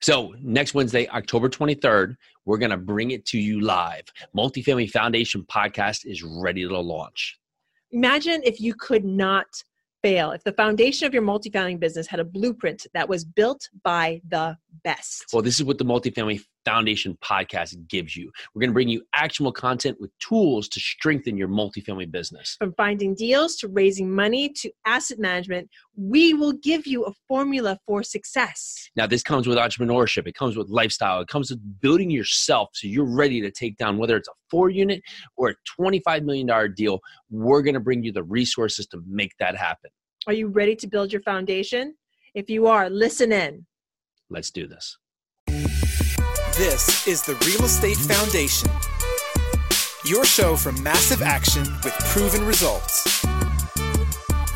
So, next Wednesday, October 23rd, we're going to bring it to you live. Multifamily Foundation podcast is ready to launch. Imagine if you could not fail, if the foundation of your multifamily business had a blueprint that was built by the best. Well, this is what the Multifamily Foundation podcast gives you. We're going to bring you actionable content with tools to strengthen your multifamily business. From finding deals to raising money to asset management, we will give you a formula for success. Now, this comes with entrepreneurship, it comes with lifestyle, it comes with building yourself so you're ready to take down whether it's a four unit or a $25 million deal. We're going to bring you the resources to make that happen. Are you ready to build your foundation? If you are, listen in. Let's do this. This is the Real Estate Foundation, your show for massive action with proven results.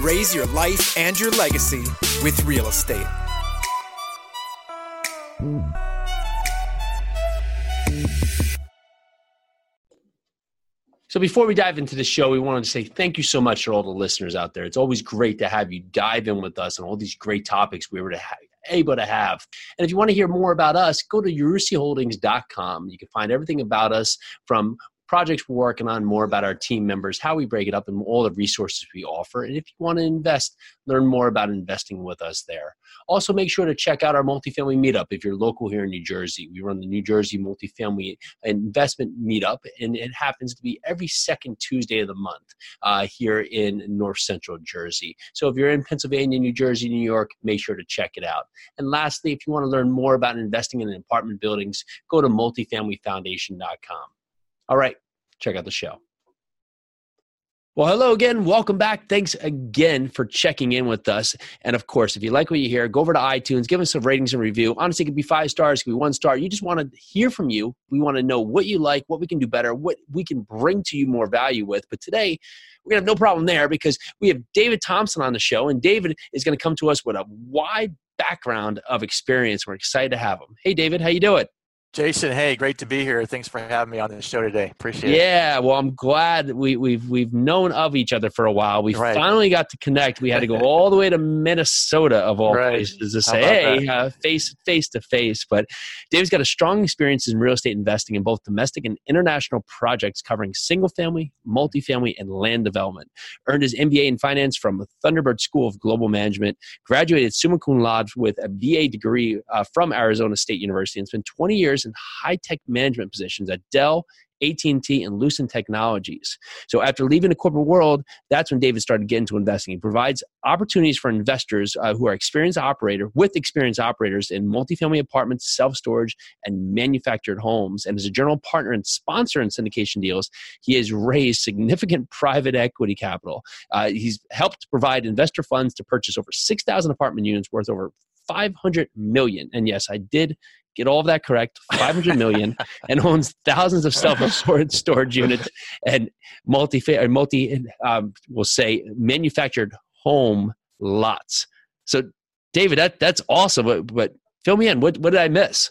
Raise your life and your legacy with real estate. So before we dive into the show, we wanted to say thank you so much to all the listeners out there. It's always great to have you dive in with us on all these great topics we were to ha- able to have. And if you want to hear more about us, go to yarusiholdings.com. You can find everything about us from projects we're working on, more about our team members, how we break it up, and all the resources we offer. And if you want to invest, learn more about investing with us there. Also, make sure to check out our multifamily meetup if you're local here in New Jersey. We run the New Jersey Multifamily Investment Meetup, and it happens to be every second Tuesday of the month uh, here in North Central Jersey. So if you're in Pennsylvania, New Jersey, New York, make sure to check it out. And lastly, if you want to learn more about investing in apartment buildings, go to multifamilyfoundation.com. All right, check out the show. Well, hello again. Welcome back. Thanks again for checking in with us. And of course, if you like what you hear, go over to iTunes, give us some ratings and review. Honestly, it could be five stars, it could be one star. You just want to hear from you. We want to know what you like, what we can do better, what we can bring to you more value with. But today, we're going to have no problem there because we have David Thompson on the show, and David is going to come to us with a wide background of experience. We're excited to have him. Hey, David, how you doing? Jason, hey, great to be here. Thanks for having me on the show today. Appreciate it. Yeah, well, I'm glad we, we've we've known of each other for a while. We right. finally got to connect. We had to go all the way to Minnesota of all right. places to say, hey, uh, face face to face. But Dave's got a strong experience in real estate investing in both domestic and international projects covering single family, multifamily, and land development. Earned his MBA in finance from Thunderbird School of Global Management. Graduated summa cum laude with a BA degree uh, from Arizona State University and spent 20 years in high tech management positions at Dell, AT&T and Lucent Technologies. So after leaving the corporate world, that's when David started getting into investing. He provides opportunities for investors uh, who are experienced operator with experienced operators in multifamily apartments, self-storage, and manufactured homes. And as a general partner and sponsor in syndication deals, he has raised significant private equity capital. Uh, he's helped provide investor funds to purchase over 6,000 apartment units worth over 500 million. And yes, I did get all of that correct 500 million and owns thousands of self-storage storage units and multi multi um, we'll say manufactured home lots. So david that that's awesome but, but fill me in. What, what did i miss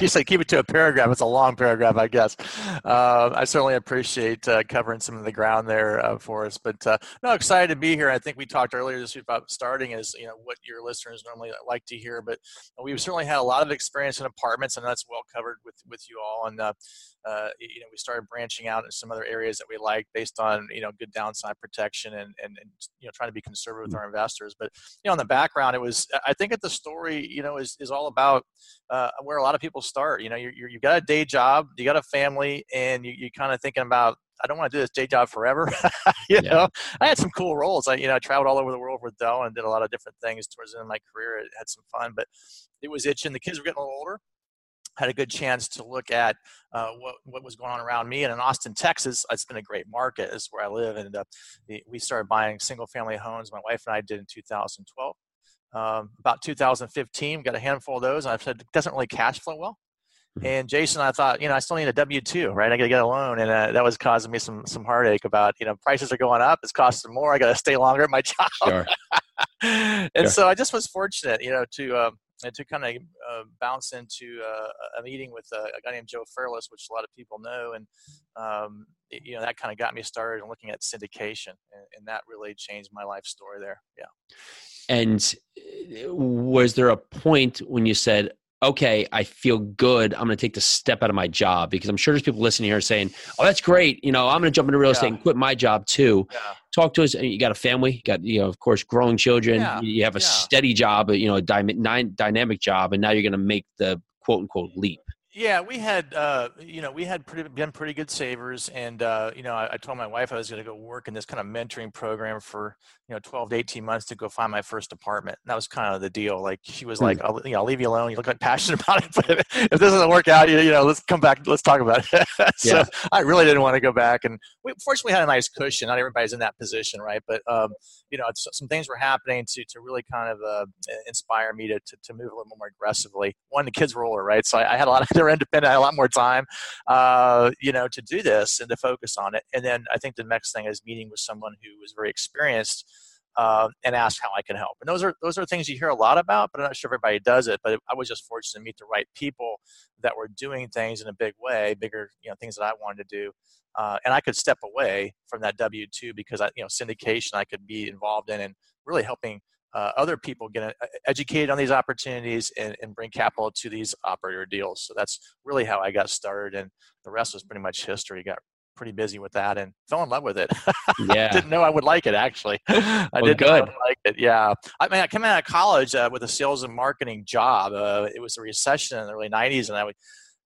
you say keep it to a paragraph. It's a long paragraph, I guess. Uh, I certainly appreciate uh, covering some of the ground there uh, for us. But uh, no, excited to be here. I think we talked earlier this week about starting as you know what your listeners normally like to hear. But we've certainly had a lot of experience in apartments, and that's well covered with with you all. And uh, uh, you know, we started branching out in some other areas that we like based on you know good downside protection and and, and you know trying to be conservative with mm. our investors. But you know, in the background, it was I think that the story you know is is all about uh, where a lot of people start. You know, you you got a day job, you got a family, and you you kind of thinking about I don't want to do this day job forever. you yeah. know, I had some cool roles. I you know I traveled all over the world with Dell and did a lot of different things towards the end of my career. I had some fun, but it was itching. The kids were getting a little older. Had a good chance to look at uh, what what was going on around me. And in Austin, Texas, it's been a great market. It's where I live, and uh, we started buying single family homes. My wife and I did in 2012 um, about 2015. Got a handful of those, and I said it doesn't really cash flow well. Mm-hmm. And Jason, I thought, you know, I still need a W two, right? I got to get a loan, and uh, that was causing me some some heartache about, you know, prices are going up, it's costing more, I got to stay longer at my job. Sure. and sure. so I just was fortunate, you know, to um, to kind of uh, bounce into uh, a meeting with a, a, guy named Joe Fairless, which a lot of people know, and um, you know that kind of got me started in looking at syndication, and, and that really changed my life story there. Yeah. And uh, was there a point when you said, okay, I feel good. I'm going to take the step out of my job because I'm sure there's people listening here saying, oh, that's great. You know, I'm going to jump into real yeah. estate and quit my job too. Yeah. Talk to us. And you got a family, you got, you know, of course, growing children. Yeah. You have a steady job, you know, a dy- dynamic job, and now you're going to make the quote unquote leap. Yeah, we had, uh, you know, we had pretty, been pretty good savers, and uh, you know, I, I, told my wife I was going to go work in this kind of mentoring program for, you know, 12 to 18 months to go find my first apartment. And that was kind of the deal. Like she was like, hmm. I'll, you know, I'll leave you alone. You look like passionate about it, but if this doesn't work out, you, you know, let's come back, let's talk about it. so yeah. I really didn't want to go back, and we fortunately had a nice cushion. Not everybody's in that position, right? But um, you know, some things were happening to to really kind of uh, inspire me to, to, to move a little more aggressively. One, the kids were older, right? So I, I had a lot of they're independent. I had a lot more time, uh, you know, to do this and to focus on it. And then I think the next thing is meeting with someone who was very experienced. Uh, and ask how I can help. And those are those are things you hear a lot about, but I'm not sure everybody does it. But I was just fortunate to meet the right people that were doing things in a big way, bigger you know things that I wanted to do, uh, and I could step away from that W two because I you know syndication I could be involved in and really helping uh, other people get uh, educated on these opportunities and, and, bring capital to these operator deals. So that's really how I got started, and the rest was pretty much history. Got pretty busy with that and fell in love with it. Yeah, didn't know I would like it actually. I well, didn't good. like it. Yeah, I mean, I came out of college uh, with a sales and marketing job. Uh, it was a recession in the early '90s, and I would.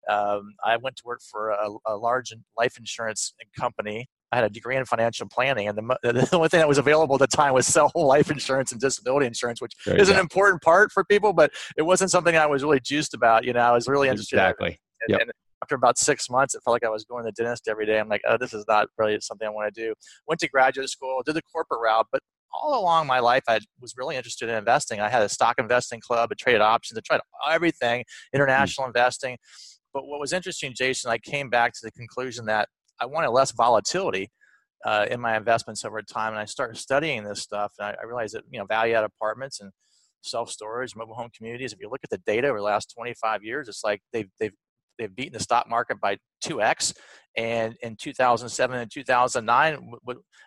Um, I went to work for a, a large life insurance company I had a degree in financial planning, and the, the only thing that was available at the time was sell life insurance and disability insurance, which is an important part for people, but it wasn't something I was really juiced about. You know, I was really interested. Exactly. In, yep. and after about six months, it felt like I was going to the dentist every day. I'm like, oh, this is not really something I want to do. Went to graduate school, did the corporate route, but all along my life, I was really interested in investing. I had a stock investing club, a traded options, I tried everything, international mm-hmm. investing. But what was interesting, Jason, I came back to the conclusion that I wanted less volatility uh, in my investments over time. And I started studying this stuff, and I, I realized that you know value add apartments and self storage, mobile home communities. If you look at the data over the last 25 years, it's like they've they've they've beaten the stock market by 2x. And in 2007 and 2009,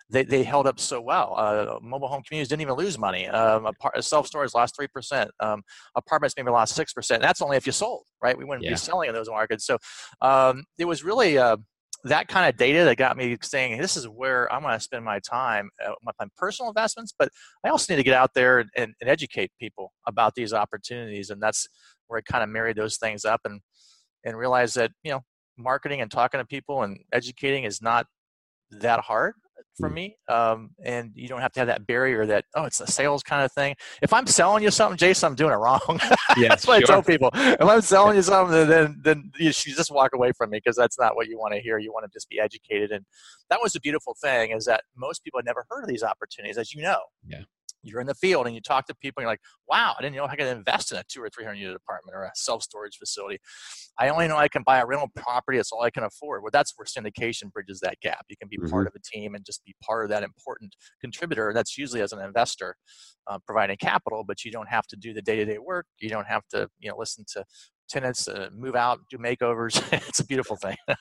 they, they held up so well. Uh, mobile home communities didn't even lose money. Um, self storage lost 3%. Um, apartments maybe lost 6%. that's only if you sold, right? We wouldn't yeah. be selling in those markets. So um, it was really. Uh, that kind of data that got me saying this is where I'm going to spend my time, uh, my, my, personal investments, but I also need to get out there and, and, and, educate people about these opportunities, and that's where I kind of married those things up and and realize that you know marketing and talking to people and educating is not that hard for mm. me. Um, and you don't have to have that barrier that, oh, it's a sales kind of thing. If I'm selling you something, Jason, I'm doing it wrong. Yeah, that's what sure. I tell people. If I'm selling you something, then, then you should just walk away from me because that's not what you want to hear. You want to just be educated. And that was the beautiful thing is that most people had never heard of these opportunities, as you know. Yeah you're in the field and you talk to people and you're like, wow, I didn't know I could invest in a two or 300 unit apartment or a self storage facility. I only know I can buy a rental property. That's all I can afford. Well, that's where syndication bridges that gap. You can be mm-hmm. part of a team and just be part of that important contributor. That's usually as an investor uh, providing capital, but you don't have to do the day to day work. You don't have to, you know, listen to tenants uh, move out, do makeovers. it's a beautiful thing. yeah.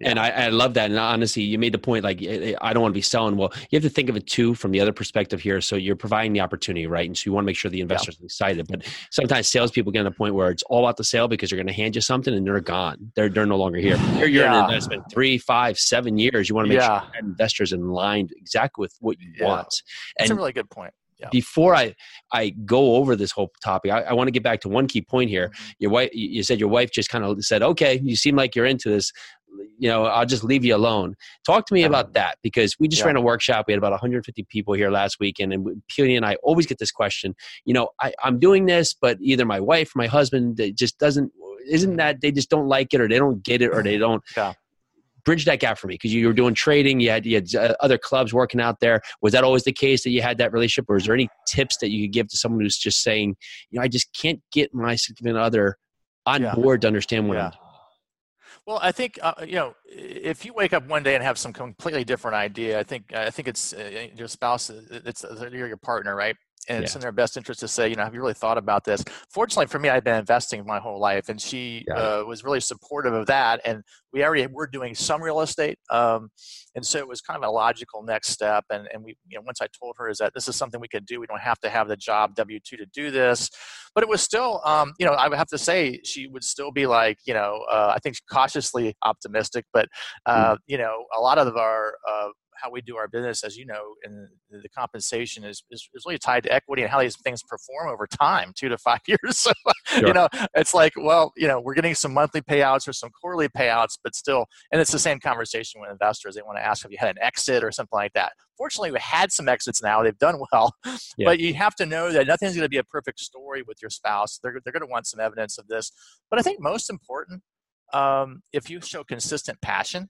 And I, I, love that. And honestly, you made the point like I don't want to be selling. Well, you have to think of it too from the other perspective here. So you're providing the opportunity, right? And so you want to make sure the investors yeah. are excited. But sometimes salespeople get to the point where it's all about the sale because they're going to hand you something and they're gone. They're they're no longer here. You're, you're yeah. an investment three, five, seven years. You want to make sure investors in line exactly with what you want. That's and, a really good point yeah. before I I go over this whole topic, I, I want to get back to one key point here. Mm-hmm. Your wife, you said your wife just kind of said, "Okay, you seem like you're into this. You know, I'll just leave you alone." Talk to me about that because we just yeah. ran a workshop. We had about 150 people here last weekend, and Pili and I always get this question. You know, I, I'm doing this, but either my wife or my husband just doesn't isn't that they just don't like it or they don't get it or they don't yeah bridge that gap for me because you were doing trading you had, you had uh, other clubs working out there was that always the case that you had that relationship or is there any tips that you could give to someone who's just saying you know i just can't get my significant other on yeah. board to understand what yeah. i'm doing well, I think uh, you know if you wake up one day and have some completely different idea. I think I think it's uh, your spouse. It's you're your partner, right? And yeah. it's in their best interest to say, you know, have you really thought about this? Fortunately for me, I've been investing my whole life, and she yeah. uh, was really supportive of that. And we already were doing some real estate, um, and so it was kind of a logical next step. And and we, you know, once I told her is that this is something we could do, we don't have to have the job W two to do this. But it was still, um, you know, I would have to say she would still be like, you know, uh, I think cautiously optimistic, but uh, mm. you know, a lot of our uh, how we do our business, as you know, and the compensation is, is, is, really tied to equity and how these things perform over time, two to five years. So, sure. you know, it's like, well, you know, we're getting some monthly payouts or some quarterly payouts, but still, and it's the same conversation with investors. They want to ask if you had an exit or something like that. Fortunately, we had some exits now. They've done well, yeah. but you have to know that nothing's going to be a perfect story with your spouse. They're, they're going to want some evidence of this. But I think most important, um, if you show consistent passion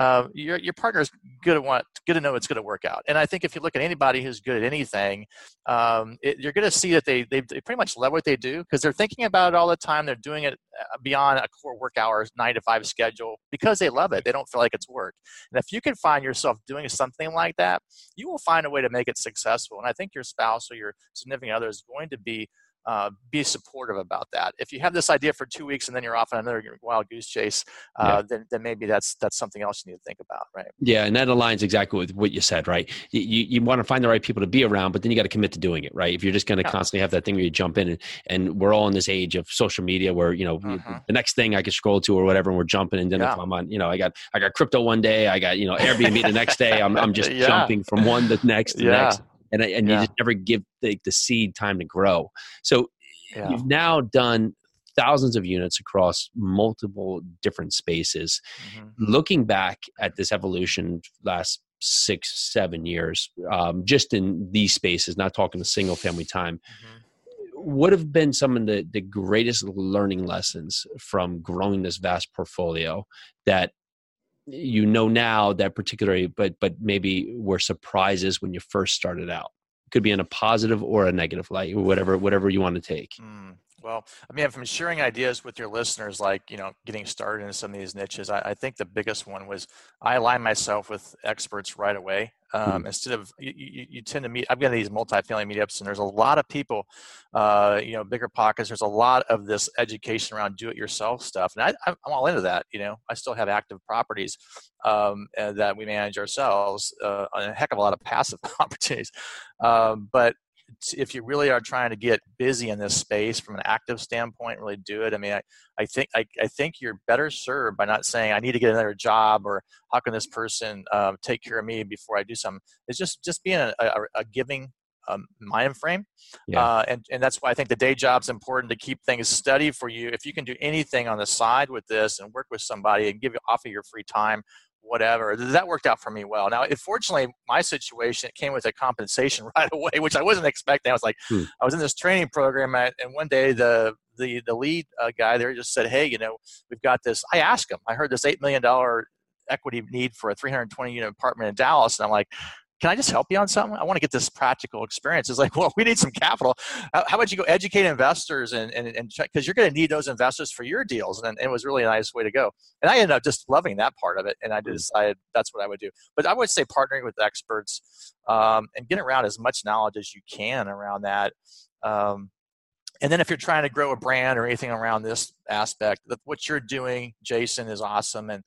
uh, your your partner is good to want good to know it's going to work out. And I think if you look at anybody who's good at anything, um, it, you're going to see that they, they, they pretty much love what they do because they're thinking about it all the time. They're doing it uh, beyond a core work hours nine to five schedule because they love it. They don't feel like it's work. And if you can find yourself doing something like that, you will find a way to make it successful. And I think your spouse or your significant other is going to be uh, be supportive about that. If you have this idea for two weeks and then you're off on another wild goose chase, uh, yeah. then, then maybe that's that's something else you need to think about, right? Yeah, and that aligns exactly with what you said, right? You, you, want to find the right people to be around, but then you got to commit to doing it, right? If you're just going to yeah. constantly have that thing where you jump in, and, and we're all in this age of social media where you know mm-hmm. the next thing I can scroll to or whatever, and we're jumping, and then yeah. if I'm on, you know, I got I got crypto one day, I got you know Airbnb the next day, I'm I'm just jumping from one to the next to the next and, and yeah. you just never give the, the seed time to grow. So yeah. you've now done thousands of units across multiple different spaces. Mm-hmm. Looking back at this evolution last six, seven years, um, just in these spaces, not talking the single family time. Mm-hmm. What have been some of the, the greatest learning lessons from growing this vast portfolio that you know now that particularly but but maybe were surprises when you first started out could be in a positive or a negative light whatever whatever you want to take mm. Well, I mean, from sharing ideas with your listeners, like you know, getting started in some of these niches, I, I think the biggest one was I align myself with experts right away. Um, mm-hmm. Instead of you, you, you, tend to meet, I've to these multifamily meetups, and there's a lot of people, uh, you know, bigger pockets. There's a lot of this education around do-it-yourself stuff, and I, I'm all into that. You know, I still have active properties um, that we manage ourselves, uh, a heck of a lot of passive opportunities, um, but if you really are trying to get busy in this space from an active standpoint, really do it. I mean, I, I think I, I think you're better served by not saying I need to get another job or how can this person um, take care of me before I do something. It's just just being a, a, a giving um, mind frame, yeah. uh, and and that's why I think the day job's important to keep things steady for you. If you can do anything on the side with this and work with somebody and give off of your free time whatever. That worked out for me well. Now, fortunately, my situation it came with a compensation right away, which I wasn't expecting. I was like, hmm. I was in this training program, and one day the the the lead uh, guy there just said, "Hey, you know, we've got this." I asked him. I heard this eight million dollar equity need for a 320 unit apartment in Dallas, and I'm like, can I just help you on something? I want to get this practical experience. It's like, well, we need some capital. How, about you go educate investors and, and, and check, because you're going to need those investors for your deals. And, and, it was really a nice way to go. And I ended up just loving that part of it. And I decided that's what I would do. But I would say partnering with experts um, and getting around as much knowledge as you can around that. Um, and then if you're trying to grow a brand or anything around this aspect, what you're doing, Jason, is awesome. And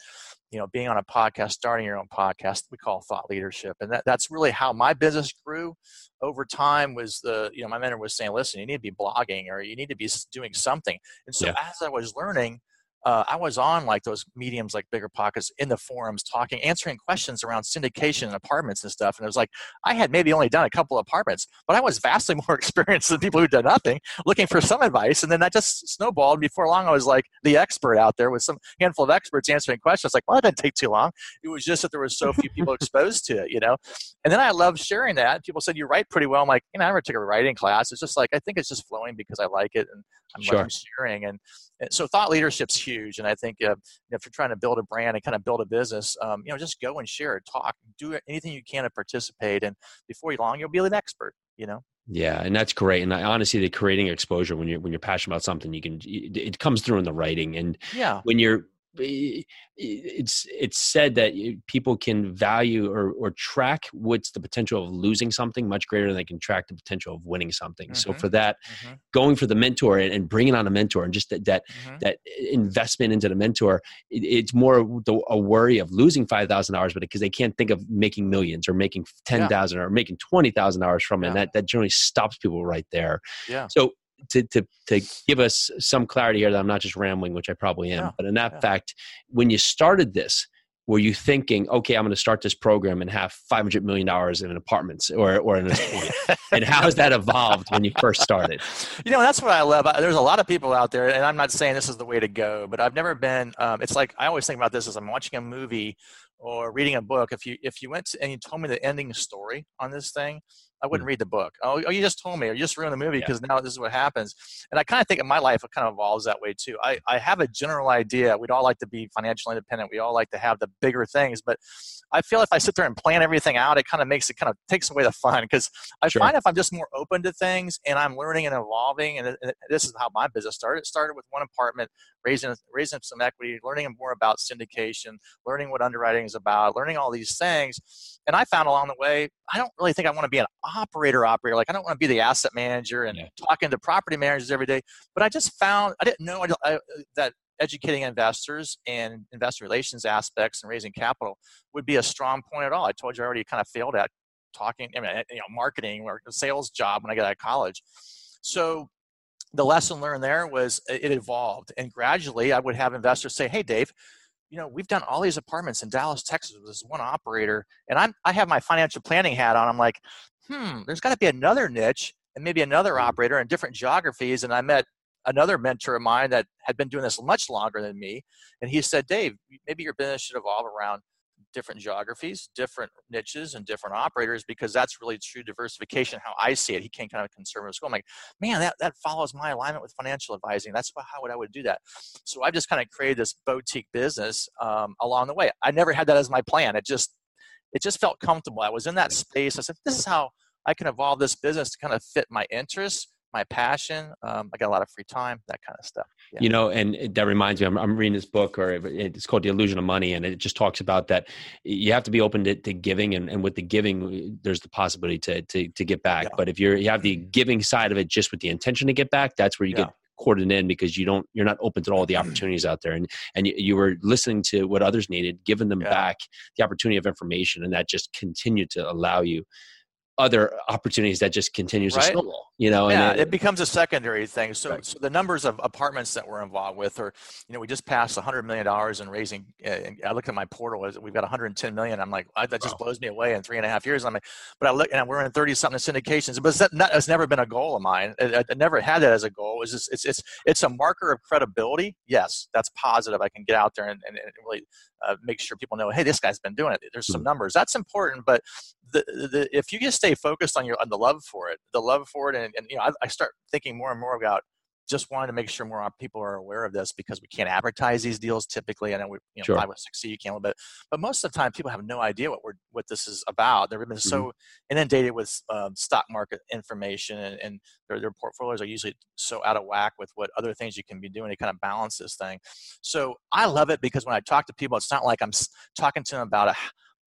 you know being on a podcast starting your own podcast we call thought leadership and that, that's really how my business grew over time was the you know my mentor was saying listen you need to be blogging or you need to be doing something and so yeah. as i was learning uh, I was on like those mediums like Bigger Pockets in the forums talking, answering questions around syndication and apartments and stuff. And it was like, I had maybe only done a couple of apartments, but I was vastly more experienced than people who'd done nothing looking for some advice. And then that just snowballed. Before long, I was like the expert out there with some handful of experts answering questions. Like, well, it didn't take too long. It was just that there was so few people exposed to it, you know? And then I love sharing that. People said, you write pretty well. I'm like, you know, I never took a writing class. It's just like, I think it's just flowing because I like it and I'm, sure. sharing. And, and so thought leadership's huge huge. And I think uh, if you're trying to build a brand and kind of build a business, um, you know, just go and share, talk, do anything you can to participate, and before you long, you'll be an expert. You know. Yeah, and that's great. And I, honestly, the creating exposure when you're when you're passionate about something, you can it comes through in the writing. And yeah, when you're it's it's said that people can value or, or track what's the potential of losing something much greater than they can track the potential of winning something. Mm-hmm. So for that, mm-hmm. going for the mentor and, and, bringing on a mentor and just that that, mm-hmm. that investment into the mentor, it, it's more the, a worry of losing five thousand dollars, but because they can't think of making millions or making ten thousand yeah. or making twenty thousand dollars from it, and that that generally stops people right there. Yeah. So to, to, to give us some clarity here that I'm not just rambling, which I probably am, yeah, but in that yeah. fact, when you started this, were you thinking, okay, I'm going to start this program and have $500 million in apartments or, or in a and how has that evolved when you first started? You know, that's what I love. There's a lot of people out there, and I'm not saying this is the way to go, but I've never been, um, it's like, I always think about this as I'm watching a movie or reading a book. If you, if you went to, and you told me the ending story on this thing, I wouldn't read the book. Oh, oh, you just told me, or you just ruined the movie because yeah. now this is what happens. And I kind of think in my life, it kind of evolves that way too. I, I have a general idea. We'd all like to be financially independent. We all like to have the bigger things, but I feel if I sit there and plan everything out, it kind of makes it kind of takes away the fun because I sure. find if I'm just more open to things and I'm learning and evolving, and, and this is how my business started. It started with one apartment, raising raising some equity, learning more about syndication, learning what underwriting is about, learning all these things, and I found along the way, I don't really think I want to be an operator operator. Like I don't want to be the asset manager and yeah. talking to property managers every day. But I just found I didn't know I, I, that educating investors and investor relations aspects and raising capital would be a strong point at all. I told you I already kind of failed at talking, I mean, you know, marketing or sales job when I got out of college. So the lesson learned there was uh, it evolved, and gradually I would have investors say, "Hey, Dave." You know, we've done all these apartments in Dallas, Texas with this one operator, and I'm I have my financial planning hat on. I'm like, hmm, there's got to be another niche and maybe another mm-hmm. operator in different geographies. And I met another mentor of mine that had been doing this much longer than me. And he said, Dave, maybe your business should evolve around different geographies, different niches, and different operators because that's really true diversification, how I see it. He came kind of conservative school. I'm like, man, that, that follows my alignment with financial advising. That's how would I would do that. So I've just kind of created this boutique business um, along the way. I never had that as my plan. It just it just felt comfortable. I was in that space. I said, this is how I can evolve this business to kind of fit my interests, my passion. Um, I got a lot of free time, that kind of stuff. Yeah. You know, and that reminds me, I'm, I'm, reading this book, or it's called The Illusion of Money, and it just talks about that you have to be open to, to giving, and, and with the giving, there's the possibility to to, to get back. Yeah. But if you're you have the giving side of it just with the intention to get back, that's where you yeah. get cordoned in because you don't you're not open to all the mm-hmm. opportunities out there and and you, you were listening to what others needed giving them yeah. back the opportunity of information and that just continued to allow you other opportunities that just continues right? to snowball you know yeah, it, it, becomes a secondary thing so, right. so the numbers of apartments that we're involved with or you know we just passed 100 million dollars in raising uh, i looked at my portal we've got 110 million i'm like that just wow. blows me away in three and a half years i'm like but i look and we're in 30 something syndications but that, has never been a goal of mine I, I, never had that as a goal it's just it's it's it's a marker of credibility yes that's positive i can get out there and, and, and really uh, make sure people know hey this guy's been doing it there's some mm-hmm. numbers that's important but the, the, if you just stay focused on your on the love for it, the love for it, and, and you know, I, I, start thinking more and more about just wanting to make sure more people are aware of this because we can't advertise these deals typically. I know we, you know, sure. five or six C you can a little bit, but most of the time people have no idea what we're what this is about. They've been so mm-hmm. inundated with um, stock market information, and, and their, their portfolios are usually so out of whack with what other things you can be doing to kind of balance this thing. So I love it because when I talk to people, it's not like I'm talking to them about a,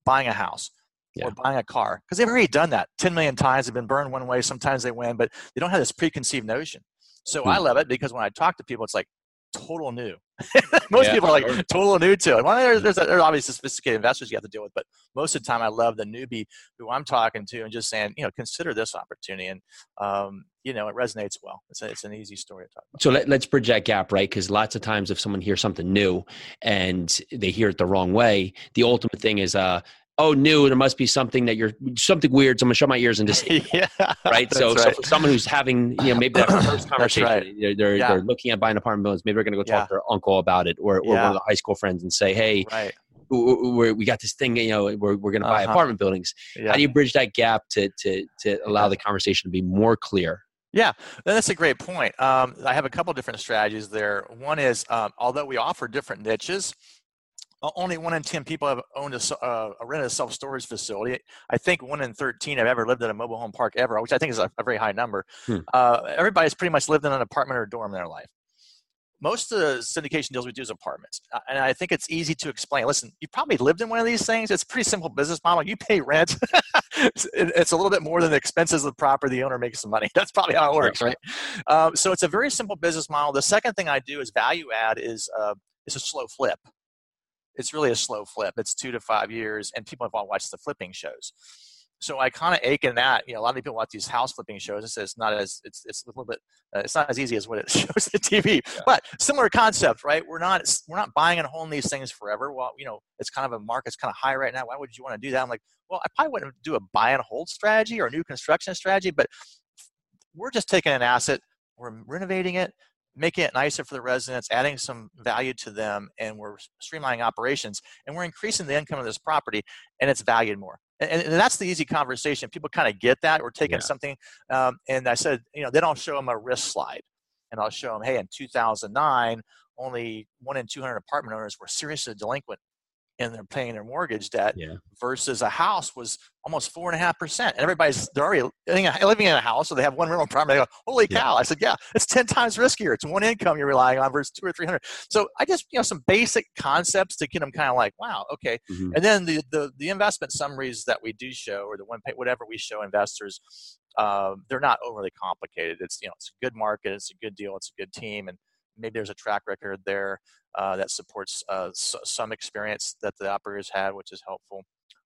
buying a house yeah. or buying a car because they've already done that 10 million times. They've been burned one way. Sometimes they win, but they don't have this preconceived notion. So hmm. I love it because when I talk to people, it's like total new. most yeah, people are like total new to it. Well, there's, there's, there's obviously sophisticated investors you have to deal with, but most of the time I love the newbie who I'm talking to and just saying, you know, consider this opportunity. And, um, you know, it resonates well. It's, a, it's an easy story to talk about. So let, let's bridge that gap, right? Because lots of times if someone hears something new and they hear it the wrong way, the ultimate thing is, uh, oh new there must be something that you're something weird so i'm gonna shut my ears and just yeah right so right. so for someone who's having you know maybe that first conversation right. they're, they're, yeah. they're, looking at buying apartment buildings maybe they're gonna go talk yeah. to their uncle about it or, or one of the high school friends and say hey right. we we got this thing you know we're, we're gonna buy uh-huh. apartment buildings how do you bridge that gap to to to allow the conversation to be more clear yeah, that's a great point. Um, I have a couple different strategies there. One is, um, although we offer different niches, only one in 10 people have owned a, uh, a rented a self storage facility. I think one in 13 have ever lived in a mobile home park ever, which I think is a, a very high number. Hmm. Uh, everybody's pretty much lived in an apartment or dorm in their life. most of the syndication deals we do is apartments. Uh, and I think it's easy to explain. Listen, you probably lived in one of these things. It's a pretty simple business model. You pay rent. it's a little bit more than the expenses of the property. The owner makes some money. That's probably how it works, right? Um, so it's a very simple business model. The second thing I do is value add is, uh, is a slow flip. It's really a slow flip. It's two to five years, and people have all watched the flipping shows so I kind of ache in that. You know, a lot of people watch these house flipping shows. It's, it's not as it's it's a little bit uh, it's not as easy as what it shows the TV. Yeah. But similar concept, right? We're not we're not buying and holding these things forever. Well, you know, it's kind of a market's kind of high right now. Why would you want to do that? I'm like, well, I probably wouldn't do a buy and hold strategy or a new construction strategy, but we're just taking an asset, we're renovating it, making it nicer for the residents, adding some value to them, and we're streamlining operations, and we're increasing the income of this property, and it's valued more and, and, that's the easy conversation. People kind of get that. We're taking yeah. something, um, and I said, you know, then I'll show them a risk slide, and I'll show them, hey, in 2009, only one in 200 apartment owners were seriously delinquent and they're paying their mortgage debt yeah. versus a house was almost four and a half percent. And everybody's they're already living in a house, so they have one rental property. They go, holy cow! Yeah. I said, yeah, it's ten times riskier. It's one income you're relying on versus two or three hundred. So I just you know some basic concepts to get them kind of like, wow, okay. Mm-hmm. And then the, the the investment summaries that we do show, or the one pay, whatever we show investors, uh, they're not overly complicated. It's you know it's a good market, it's a good deal, it's a good team, and maybe there's a track record there uh, that supports uh, s- some experience that the operators had, which is helpful.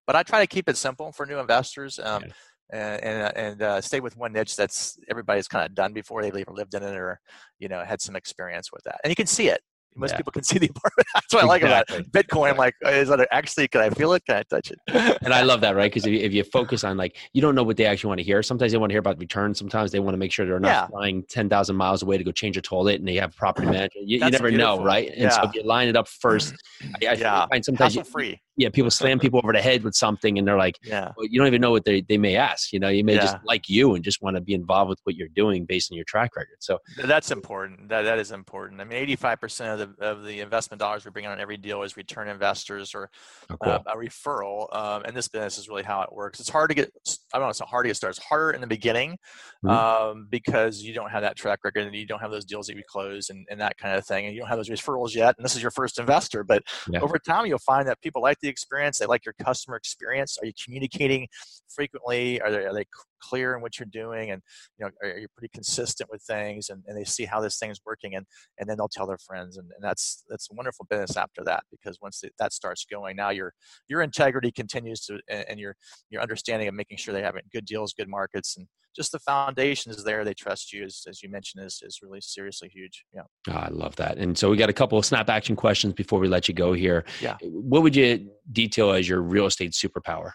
But I try to keep it simple for new investors. Um, yeah. And and, and uh, stay with one niche that's everybody's kind of done before they've either lived in it or you know had some experience with that, and you can see it most yeah. people can see the apartment. That's what. I like about it. Bitcoin. Like, is that actually? Can I feel it? Can I touch it? and I love that, right? Because if, if, you focus on like, you don't know what they actually want to hear. Sometimes they want to hear about returns. Sometimes they want to make sure they're not yeah. flying ten thousand miles away to go change a toilet, and they have property management. You, you never beautiful. know, right? And yeah. so if you line it up first, I, I yeah. find sometimes you, free yeah, people slam people over the head with something, and they're like, yeah, well, you don't even know what they they may ask. You know, you may yeah. just like you and just want to be involved with what you're doing based on your track record. So that's important. That that is important. I mean, 85 percent of the of the investment dollars we bring on every deal is return investors or oh, cool. uh, a referral. Um, and this business is really how it works. It's hard to get. I don't know. It's not hard to get started. It's harder in the beginning mm-hmm. um, because you don't have that track record and you don't have those deals that you close and, and that kind of thing, and you don't have those referrals yet. And this is your first investor, but yeah. over time you'll find that people like the experience. They like your customer experience. Are you communicating frequently? Are they, are they clear in what you're doing? And you know, are you pretty consistent with things? And, and they see how this thing's working, and and then they'll tell their friends, and, and that's that's a wonderful business after that because once that starts going, now your your integrity continues to, and, and your your understanding of making sure they have good deals, good markets, and just the foundation is there. They trust you, as, as you mentioned, is, is really seriously huge. Yeah. Oh, I love that. And so we got a couple of snap action questions before we let you go here. Yeah. What would you detail as your real estate superpower?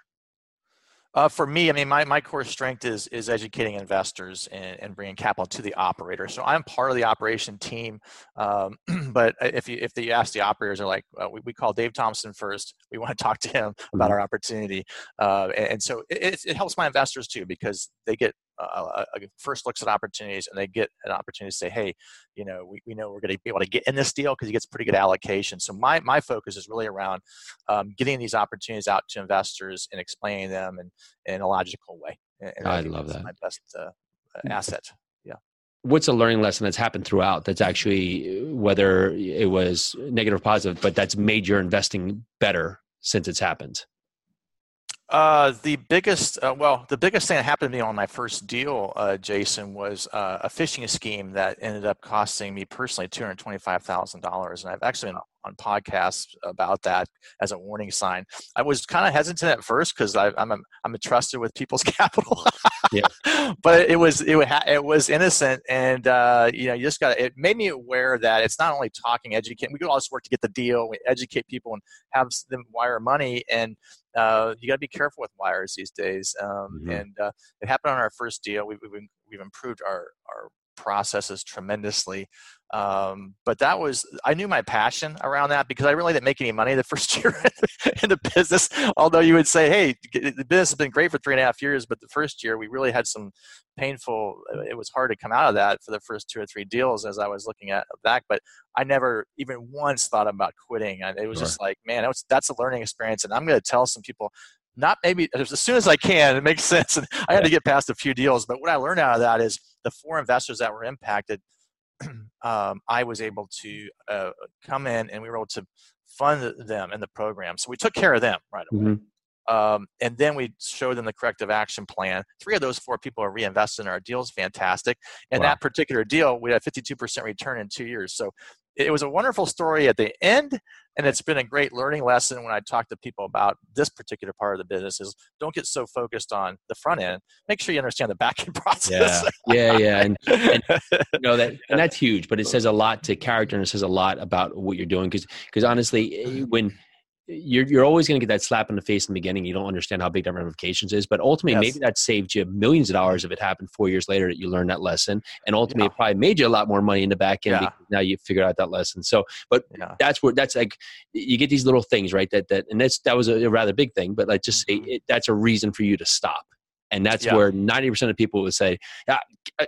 Uh, for me, I mean, my, my core strength is is educating investors and, and bringing capital to the operator. So I'm part of the operation team. Um, but if you if the, you ask the operators, are like, uh, we, we call Dave Thompson first. We want to talk to him about mm-hmm. our opportunity. Uh, and, and, so it, it helps my investors too because they get uh, first looks at opportunities and they get an opportunity to say, hey, you know, we, we know we're going to be able to get in this deal because he gets pretty good allocation. So my, my focus is really around um, getting these opportunities out to investors and explaining them in, in a logical way. And I, I love that. My best uh, mm. asset. Yeah. What's a learning lesson that's happened throughout that's actually, whether it was negative or positive, but that's made your investing better since it's happened? Uh, the biggest, uh, well, the biggest thing that happened to me on my first deal, uh, Jason, was uh, a phishing scheme that ended up costing me personally two hundred twenty-five thousand dollars, and I've actually been on podcasts about that as a warning sign. I was kind of hesitant at first because I'm a, I'm entrusted with people's capital, yeah. but it was it, it was innocent, and uh, you know you just got it made me aware that it's not only talking, educate. We do all this work to get the deal, we educate people and have them wire money, and uh, you got to be careful with wires these days. Um, mm-hmm. And uh, it happened on our first deal. We've, we've, we've improved our, our processes tremendously. Um, but that was I knew my passion around that because I really didn't make any money the first year in the business. Although you would say, "Hey, the business has been great for three and a half years," but the first year we really had some painful. Uh, it was hard to come out of that for the first two or three deals as I was looking at back. But I never even once thought about quitting. It was sure. just like, man, was, that's a learning experience, and I'm going to tell some people not maybe as soon as I can. It makes sense. And I had to get past a few deals, but what I learned out of that is the four investors that were impacted um, I was able to uh, come in and we were able to fund them in the program. So we took care of them right away. Mm-hmm. Um, and then we showed them the corrective action plan. Three of those four people are reinvested in our deals. Fantastic. And wow. that particular deal, we had 52% return in two years. So it was a wonderful story at the end and it's been a great learning lesson when i talk to people about this particular part of the business is don't get so focused on the front end. Make sure you understand the back end process. Yeah. Yeah yeah and, and you know that and that's huge but it says a lot to character and it says a lot about what you're doing because because honestly eh, when you're, you're always going to get that slap in the face in the beginning. You don't understand how big that ramifications is, but ultimately, yes. maybe that saved you millions of dollars if it happened four years later that you learned that lesson. And ultimately, yeah. it probably made you a lot more money in the back end yeah. because now you figured out that lesson. So, but yeah. that's where that's like you get these little things, right? That that and that's that was a, rather big thing, but like just mm-hmm. it, that's a reason for you to stop. And that's where ninety percent of people would say, "Yeah, I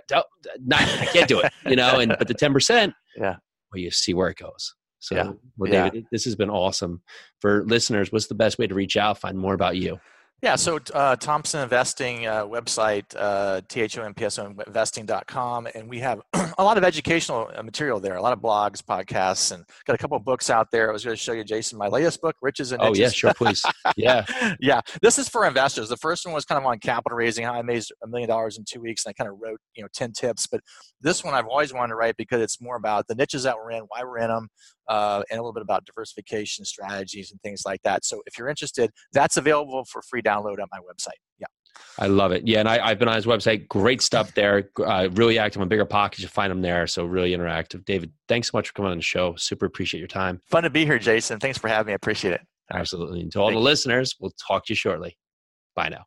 can't do it," you know. And but the ten percent, yeah, well, you see where it goes. So, yeah. well, David, yeah. this has been awesome. For listeners, what's the best way to reach out, find more about you? Yeah, so uh, Thompson Investing uh, website, uh, T-H-O-M-P-S-O investing.com, and we have a lot of educational uh, material there, a lot of blogs, podcasts, and got a couple of books out there. I was going to show you, Jason, my latest book, Riches and Niches. Oh, yeah, sure, please. Yeah. yeah, this is for investors. The first one was kind of on capital raising, how I made a million dollars in two weeks, and I kind of wrote, you know, 10 tips. But this one I've always wanted to write because it's more about the niches that we're in, why we're in them, uh, and a little bit about diversification strategies and things like that. So if you're interested, that's available for free download on my website. Yeah. I love it. Yeah, and I, have been on his website. Great stuff there. Uh, really active on Bigger Pockets. You find them there. So really interactive. David, thanks so much for coming on the show. Super appreciate your time. Fun to be here, Jason. Thanks for having me. I appreciate it. Absolutely. And to all Thank the you. listeners, we'll talk to you shortly. Bye now.